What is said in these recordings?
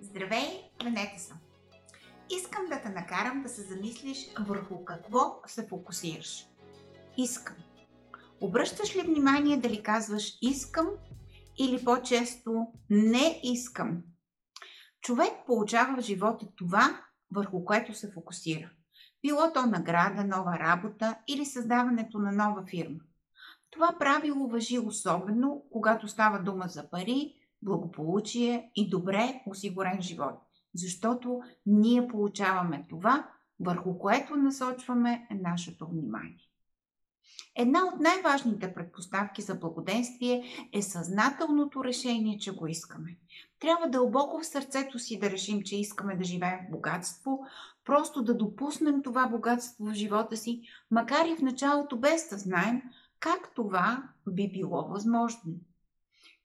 Здравей, Венета съм. Искам да те накарам да се замислиш върху какво се фокусираш. Искам. Обръщаш ли внимание дали казваш искам или по-често не искам? Човек получава в живота това, върху което се фокусира. Било то награда, нова работа или създаването на нова фирма. Това правило въжи особено, когато става дума за пари, благополучие и добре осигурен живот. Защото ние получаваме това, върху което насочваме нашето внимание. Една от най-важните предпоставки за благоденствие е съзнателното решение, че го искаме. Трябва дълбоко в сърцето си да решим, че искаме да живеем в богатство, просто да допуснем това богатство в живота си, макар и в началото без да знаем как това би било възможно.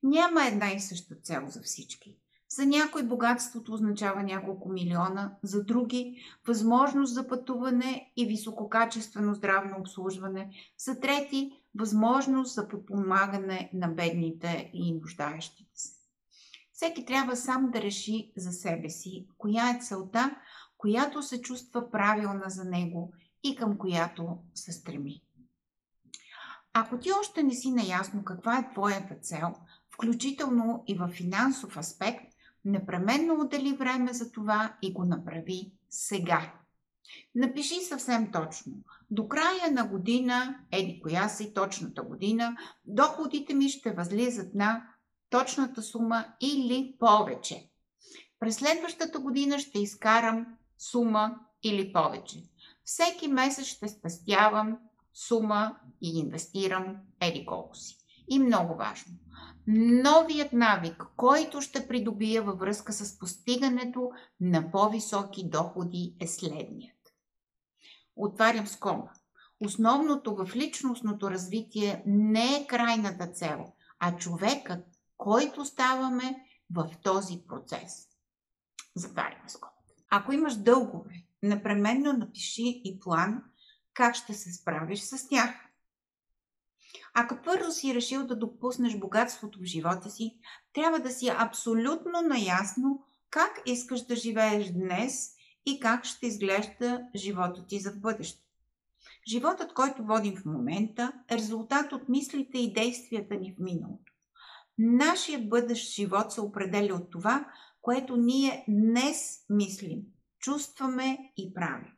Няма една и съща цел за всички. За някой богатството означава няколко милиона, за други възможност за пътуване и висококачествено здравно обслужване, за трети възможност за подпомагане на бедните и нуждаещите се. Всеки трябва сам да реши за себе си коя е целта, която се чувства правилна за него и към която се стреми. Ако ти още не си наясно каква е твоята цел, включително и в финансов аспект, непременно отдели време за това и го направи сега. Напиши съвсем точно. До края на година, еди коя си точната година, доходите ми ще възлизат на точната сума или повече. През следващата година ще изкарам сума или повече. Всеки месец ще спестявам сума и инвестирам еди колко си. И много важно. Новият навик, който ще придобия във връзка с постигането на по-високи доходи е следният. Отварям скоба. Основното в личностното развитие не е крайната цел, а човекът, който ставаме в този процес. Затваряме скоба. Ако имаш дългове, непременно напиши и план как ще се справиш с тях. Ако първо си решил да допуснеш богатството в живота си, трябва да си абсолютно наясно как искаш да живееш днес и как ще изглежда живота ти за бъдеще. Животът, който водим в момента, е резултат от мислите и действията ни в миналото. Нашият бъдещ живот се определя от това, което ние днес мислим, чувстваме и правим.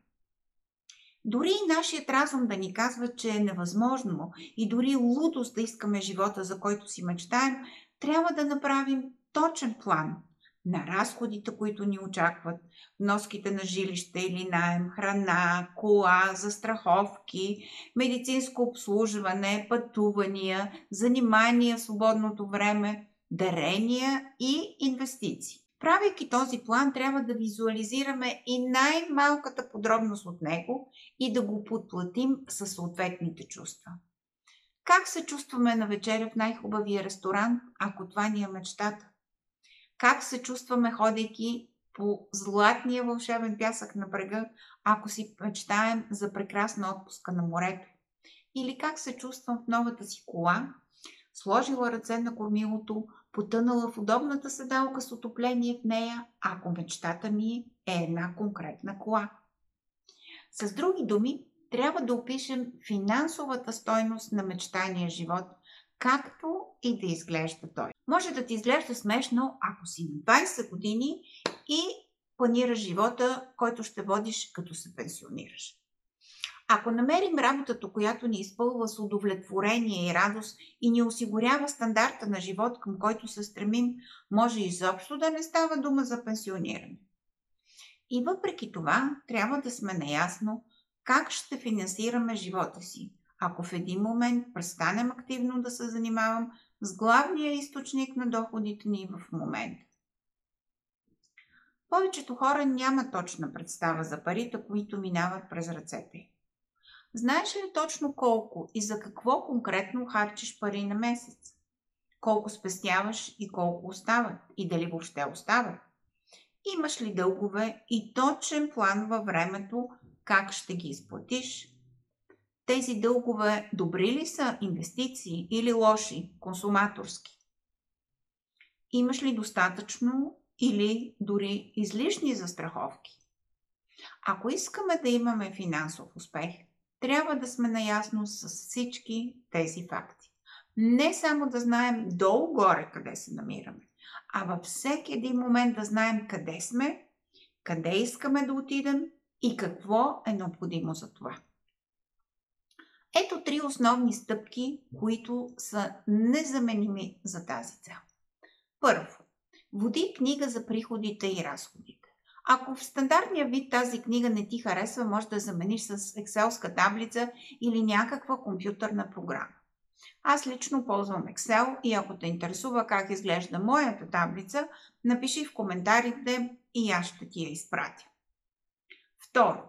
Дори и нашият разум да ни казва, че е невъзможно и дори лудост да искаме живота, за който си мечтаем, трябва да направим точен план на разходите, които ни очакват, вноските на жилище или найем, храна, кола, застраховки, медицинско обслужване, пътувания, занимания свободното време, дарения и инвестиции. Правейки този план, трябва да визуализираме и най-малката подробност от него и да го подплатим със съответните чувства. Как се чувстваме на вечеря в най-хубавия ресторант, ако това ни е мечтата? Как се чувстваме, ходейки по златния вълшебен пясък на брега, ако си мечтаем за прекрасна отпуска на морето? Или как се чувствам в новата си кола, сложила ръце на кормилото, потънала в удобната седалка с отопление в нея, ако мечтата ми е една конкретна кола. С други думи, трябва да опишем финансовата стойност на мечтания живот, както и да изглежда той. Може да ти изглежда смешно, ако си на 20 години и планираш живота, който ще водиш като се пенсионираш. Ако намерим работата, която ни изпълва с удовлетворение и радост и ни осигурява стандарта на живот, към който се стремим, може изобщо да не става дума за пенсиониране. И въпреки това, трябва да сме наясно как ще финансираме живота си, ако в един момент престанем активно да се занимавам с главния източник на доходите ни в момента. Повечето хора няма точна представа за парите, които минават през ръцете. Знаеш ли точно колко и за какво конкретно харчиш пари на месец? Колко спестяваш и колко остават? И дали въобще остават? Имаш ли дългове и точен план във времето как ще ги изплатиш? Тези дългове добри ли са инвестиции или лоши, консуматорски? Имаш ли достатъчно или дори излишни застраховки. Ако искаме да имаме финансов успех, трябва да сме наясно с всички тези факти. Не само да знаем долу-горе къде се намираме, а във всеки един момент да знаем къде сме, къде искаме да отидем и какво е необходимо за това. Ето три основни стъпки, които са незаменими за тази цел. Първо, води книга за приходите и разходите. Ако в стандартния вид тази книга не ти харесва, може да замениш с екселска таблица или някаква компютърна програма. Аз лично ползвам Excel и ако те интересува как изглежда моята таблица, напиши в коментарите и аз ще ти я изпратя. Второ,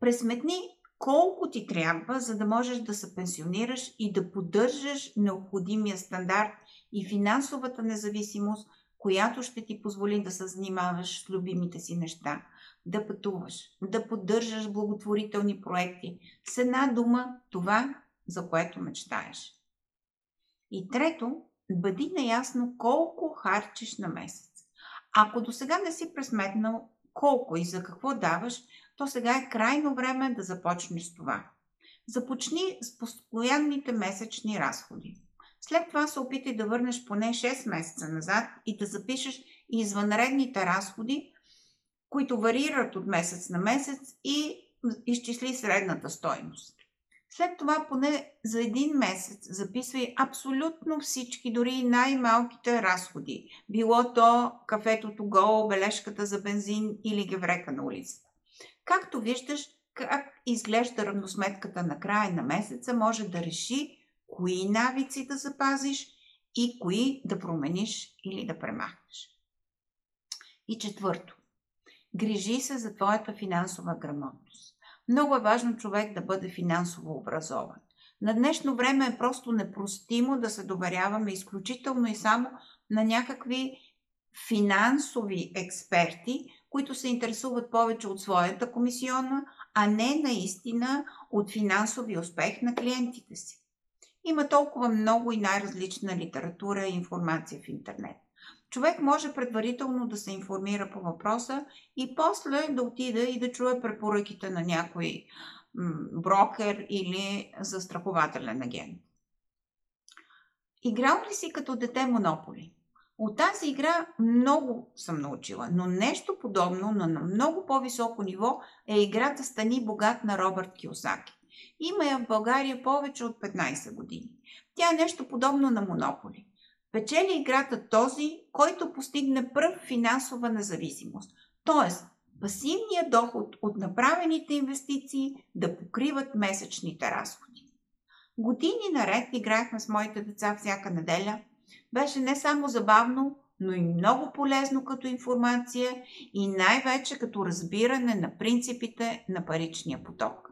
пресметни колко ти трябва, за да можеш да се пенсионираш и да поддържаш необходимия стандарт и финансовата независимост, която ще ти позволи да се занимаваш с любимите си неща, да пътуваш, да поддържаш благотворителни проекти. С една дума, това, за което мечтаеш. И трето, бъди наясно колко харчиш на месец. Ако до сега не си пресметнал колко и за какво даваш, то сега е крайно време да започнеш с това. Започни с постоянните месечни разходи. След това се опитай да върнеш поне 6 месеца назад и да запишеш извънредните разходи, които варират от месец на месец и изчисли средната стойност. След това поне за един месец записвай абсолютно всички, дори и най-малките разходи. Било то кафето гол, бележката за бензин или геврека на улицата. Както виждаш, как изглежда равносметката на края на месеца, може да реши кои навици да запазиш и кои да промениш или да премахнеш. И четвърто. Грижи се за твоята финансова грамотност. Много е важно човек да бъде финансово образован. На днешно време е просто непростимо да се доверяваме изключително и само на някакви финансови експерти, които се интересуват повече от своята комисиона, а не наистина от финансови успех на клиентите си. Има толкова много и най-различна литература и информация в интернет. Човек може предварително да се информира по въпроса и после да отида и да чуе препоръките на някой брокер или застрахователен агент. Играл ли си като дете Монополи? От тази игра много съм научила, но нещо подобно, но на много по-високо ниво е играта Стани богат на Робърт Киосаки. Има я в България повече от 15 години. Тя е нещо подобно на Монополи. Печели играта този, който постигне пръв финансова независимост, т.е. пасивният доход от направените инвестиции да покриват месечните разходи. Години наред играехме с моите деца всяка неделя. Беше не само забавно, но и много полезно като информация и най-вече като разбиране на принципите на паричния поток.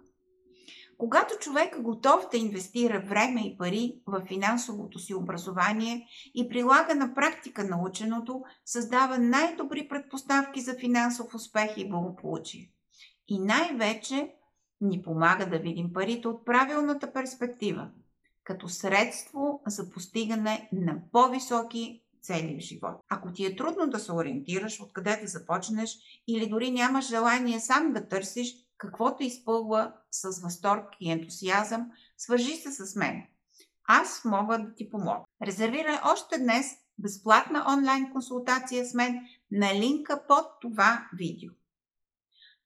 Когато човек е готов да инвестира време и пари в финансовото си образование и прилага на практика наученото, създава най-добри предпоставки за финансов успех и благополучие. И най-вече ни помага да видим парите от правилната перспектива, като средство за постигане на по-високи цели в живот. Ако ти е трудно да се ориентираш откъде да започнеш или дори нямаш желание сам да търсиш, каквото изпълва с възторг и ентусиазъм, свържи се с мен. Аз мога да ти помогна. Резервирай още днес безплатна онлайн консултация с мен на линка под това видео.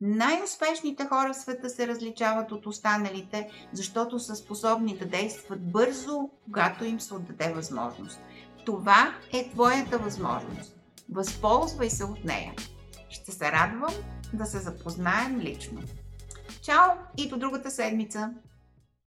Най-успешните хора в света се различават от останалите, защото са способни да действат бързо, когато им се отдаде възможност. Това е твоята възможност. Възползвай се от нея. Ще се радвам да се запознаем лично. Чао и до другата седмица!